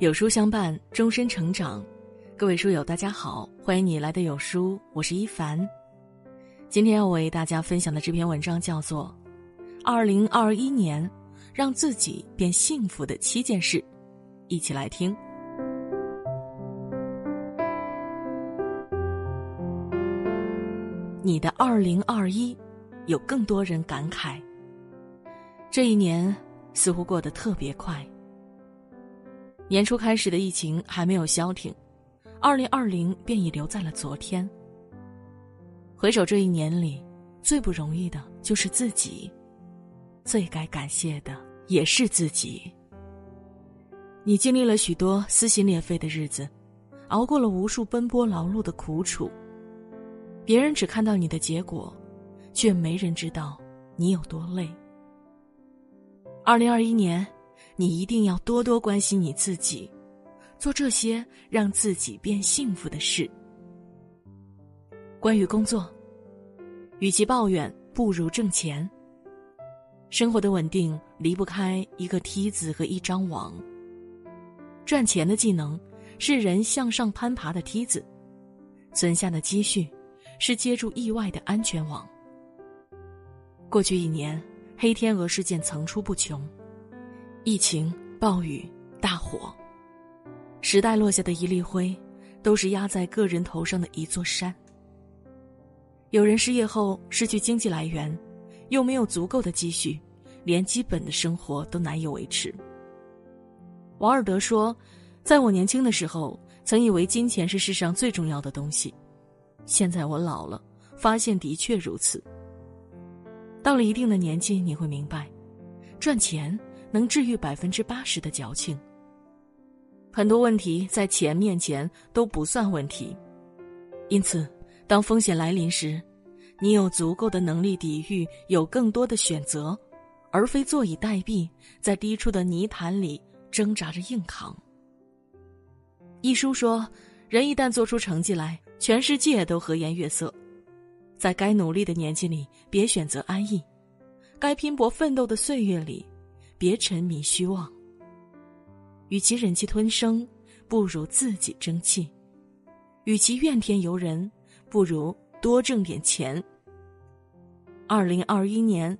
有书相伴，终身成长。各位书友，大家好，欢迎你来的有书，我是一凡。今天要为大家分享的这篇文章叫做《二零二一年让自己变幸福的七件事》，一起来听。你的二零二一，有更多人感慨，这一年似乎过得特别快。年初开始的疫情还没有消停，二零二零便已留在了昨天。回首这一年里，最不容易的就是自己，最该感谢的也是自己。你经历了许多撕心裂肺的日子，熬过了无数奔波劳碌的苦楚，别人只看到你的结果，却没人知道你有多累。二零二一年。你一定要多多关心你自己，做这些让自己变幸福的事。关于工作，与其抱怨，不如挣钱。生活的稳定离不开一个梯子和一张网。赚钱的技能是人向上攀爬的梯子，存下的积蓄是接住意外的安全网。过去一年，黑天鹅事件层出不穷。疫情、暴雨、大火，时代落下的一粒灰，都是压在个人头上的一座山。有人失业后失去经济来源，又没有足够的积蓄，连基本的生活都难以维持。王尔德说：“在我年轻的时候，曾以为金钱是世上最重要的东西，现在我老了，发现的确如此。到了一定的年纪，你会明白，赚钱。”能治愈百分之八十的矫情。很多问题在钱面前都不算问题，因此，当风险来临时，你有足够的能力抵御，有更多的选择，而非坐以待毙，在低处的泥潭里挣扎着硬扛。一书说，人一旦做出成绩来，全世界都和颜悦色。在该努力的年纪里，别选择安逸；该拼搏奋斗的岁月里。别沉迷虚妄。与其忍气吞声，不如自己争气；与其怨天尤人，不如多挣点钱。二零二一年，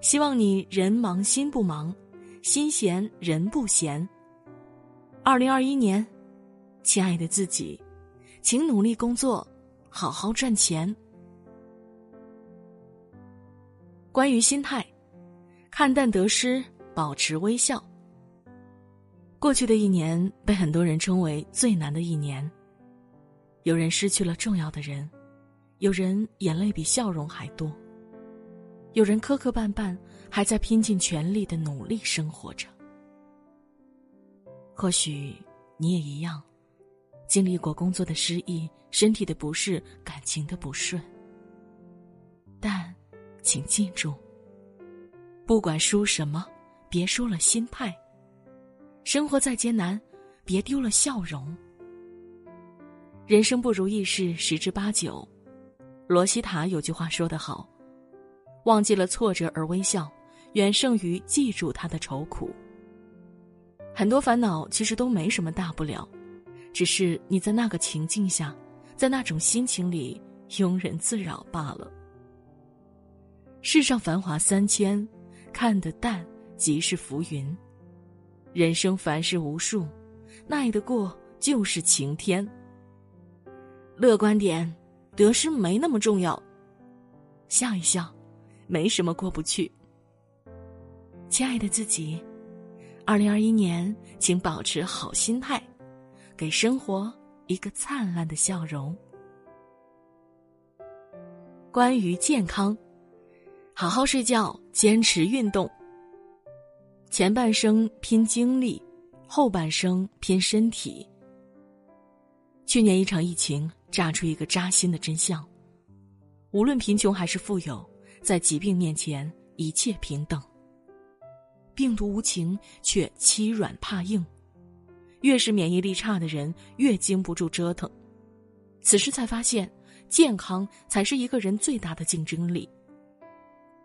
希望你人忙心不忙，心闲人不闲。二零二一年，亲爱的自己，请努力工作，好好赚钱。关于心态，看淡得失。保持微笑。过去的一年被很多人称为最难的一年。有人失去了重要的人，有人眼泪比笑容还多，有人磕磕绊绊，还在拼尽全力的努力生活着。或许你也一样，经历过工作的失意、身体的不适、感情的不顺。但，请记住，不管输什么。别输了心态。生活再艰难，别丢了笑容。人生不如意事十之八九。罗西塔有句话说得好：“忘记了挫折而微笑，远胜于记住他的愁苦。”很多烦恼其实都没什么大不了，只是你在那个情境下，在那种心情里庸人自扰罢了。世上繁华三千，看得淡。即是浮云，人生凡事无数，耐得过就是晴天。乐观点，得失没那么重要。笑一笑，没什么过不去。亲爱的自己，二零二一年，请保持好心态，给生活一个灿烂的笑容。关于健康，好好睡觉，坚持运动。前半生拼精力，后半生拼身体。去年一场疫情炸出一个扎心的真相：无论贫穷还是富有，在疾病面前一切平等。病毒无情，却欺软怕硬。越是免疫力差的人，越经不住折腾。此时才发现，健康才是一个人最大的竞争力。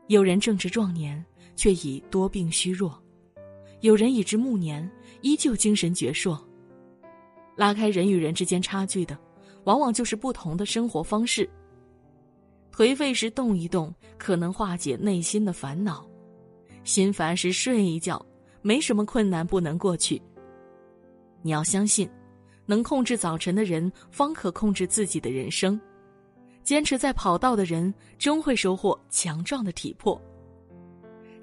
有人正值壮年，却已多病虚弱。有人已至暮年，依旧精神矍铄，拉开人与人之间差距的，往往就是不同的生活方式。颓废时动一动，可能化解内心的烦恼；心烦时睡一觉，没什么困难不能过去。你要相信，能控制早晨的人，方可控制自己的人生。坚持在跑道的人，终会收获强壮的体魄。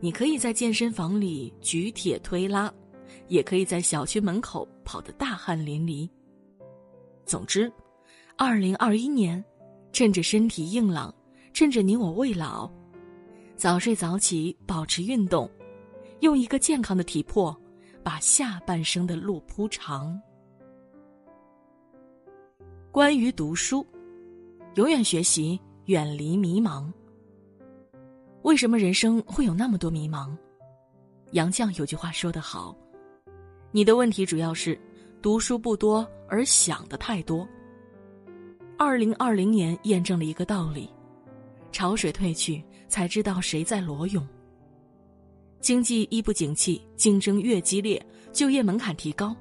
你可以在健身房里举铁推拉，也可以在小区门口跑得大汗淋漓。总之，二零二一年，趁着身体硬朗，趁着你我未老，早睡早起，保持运动，用一个健康的体魄，把下半生的路铺长。关于读书。永远学习，远离迷茫。为什么人生会有那么多迷茫？杨绛有句话说得好：“你的问题主要是读书不多，而想的太多。”二零二零年验证了一个道理：潮水退去，才知道谁在裸泳。经济一不景气，竞争越激烈，就业门槛提高，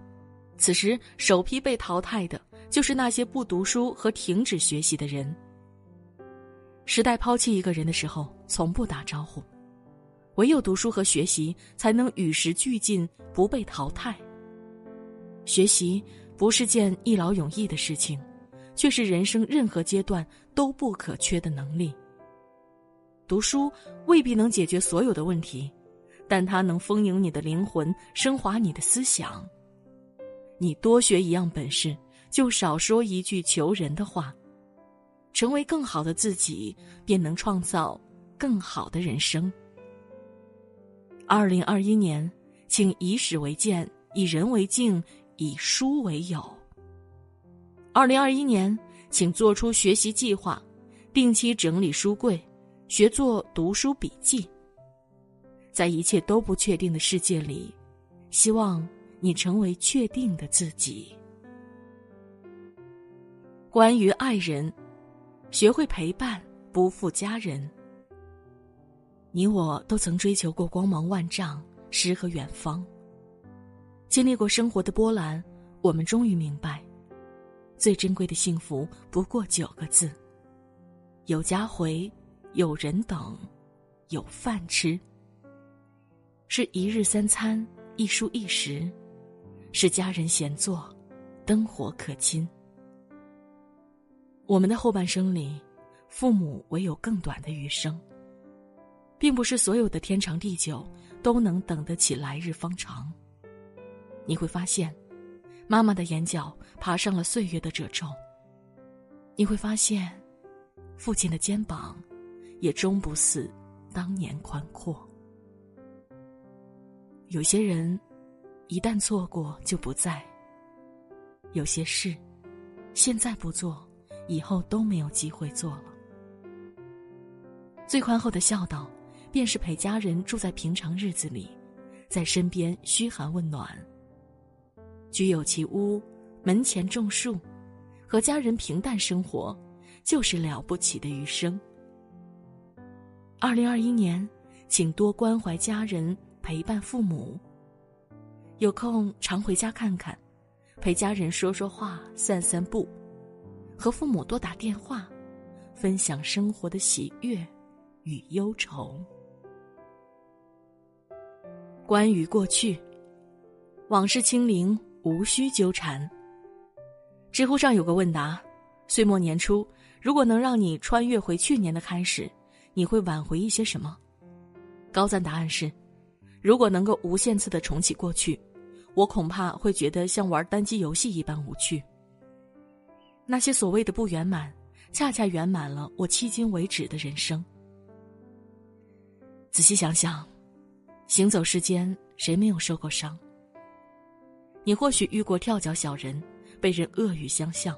此时首批被淘汰的。就是那些不读书和停止学习的人。时代抛弃一个人的时候，从不打招呼，唯有读书和学习才能与时俱进，不被淘汰。学习不是件一劳永逸的事情，却是人生任何阶段都不可缺的能力。读书未必能解决所有的问题，但它能丰盈你的灵魂，升华你的思想。你多学一样本事。就少说一句求人的话，成为更好的自己，便能创造更好的人生。二零二一年，请以史为鉴，以人为镜，以书为友。二零二一年，请做出学习计划，定期整理书柜，学做读书笔记。在一切都不确定的世界里，希望你成为确定的自己。关于爱人，学会陪伴，不负家人。你我都曾追求过光芒万丈、诗和远方。经历过生活的波澜，我们终于明白，最珍贵的幸福不过九个字：有家回，有人等，有饭吃。是一日三餐，一蔬一食，是家人闲坐，灯火可亲。我们的后半生里，父母唯有更短的余生。并不是所有的天长地久都能等得起来日方长。你会发现，妈妈的眼角爬上了岁月的褶皱。你会发现，父亲的肩膀也终不似当年宽阔。有些人，一旦错过就不在；有些事，现在不做。以后都没有机会做了。最宽厚的孝道，便是陪家人住在平常日子里，在身边嘘寒问暖。居有其屋，门前种树，和家人平淡生活，就是了不起的余生。二零二一年，请多关怀家人，陪伴父母。有空常回家看看，陪家人说说话，散散步。和父母多打电话，分享生活的喜悦与忧愁。关于过去，往事清零，无需纠缠。知乎上有个问答：岁末年初，如果能让你穿越回去年的开始，你会挽回一些什么？高赞答案是：如果能够无限次的重启过去，我恐怕会觉得像玩单机游戏一般无趣。那些所谓的不圆满，恰恰圆满了我迄今为止的人生。仔细想想，行走世间，谁没有受过伤？你或许遇过跳脚小人，被人恶语相向；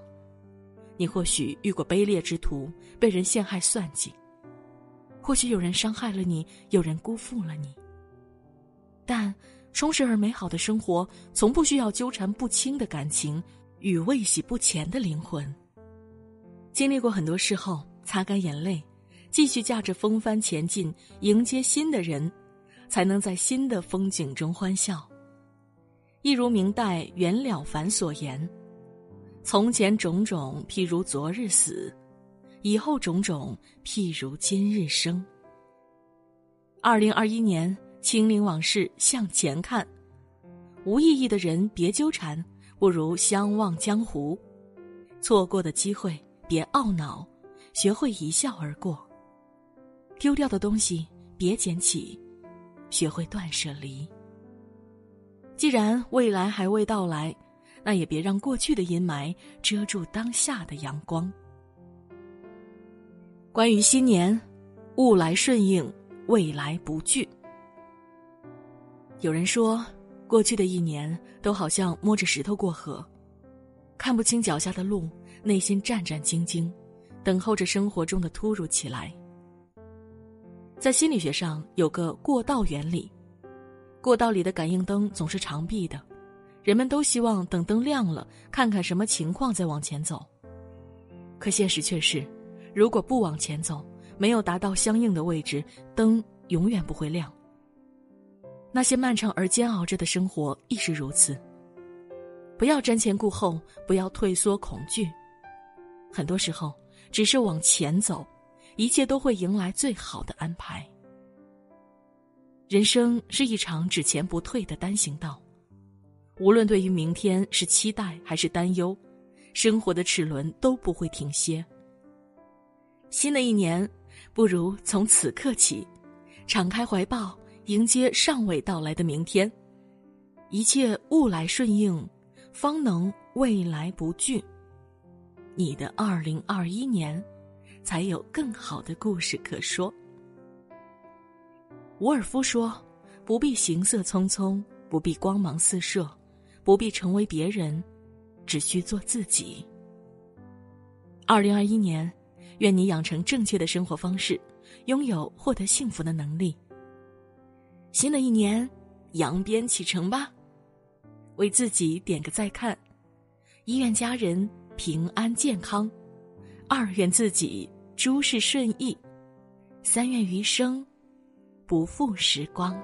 你或许遇过卑劣之徒，被人陷害算计；或许有人伤害了你，有人辜负了你。但充实而美好的生活，从不需要纠缠不清的感情。与未洗不前的灵魂，经历过很多事后，擦干眼泪，继续驾着风帆前进，迎接新的人，才能在新的风景中欢笑。一如明代袁了凡所言：“从前种种，譬如昨日死；以后种种，譬如今日生。二零二一年，清零往事，向前看。无意义的人别纠缠，不如相忘江湖。错过的机会别懊恼，学会一笑而过。丢掉的东西别捡起，学会断舍离。既然未来还未到来。那也别让过去的阴霾遮住当下的阳光。关于新年，物来顺应，未来不惧。有人说，过去的一年都好像摸着石头过河，看不清脚下的路，内心战战兢兢，等候着生活中的突如其来。在心理学上有个过道原理，过道里的感应灯总是长闭的。人们都希望等灯亮了，看看什么情况再往前走。可现实却是，如果不往前走，没有达到相应的位置，灯永远不会亮。那些漫长而煎熬着的生活亦是如此。不要瞻前顾后，不要退缩恐惧，很多时候只是往前走，一切都会迎来最好的安排。人生是一场只前不退的单行道。无论对于明天是期待还是担忧，生活的齿轮都不会停歇。新的一年，不如从此刻起，敞开怀抱，迎接尚未到来的明天。一切物来顺应，方能未来不惧。你的二零二一年，才有更好的故事可说。伍尔夫说：“不必行色匆匆，不必光芒四射。”不必成为别人，只需做自己。二零二一年，愿你养成正确的生活方式，拥有获得幸福的能力。新的一年，扬鞭启程吧！为自己点个再看，一愿家人平安健康，二愿自己诸事顺意，三愿余生不负时光。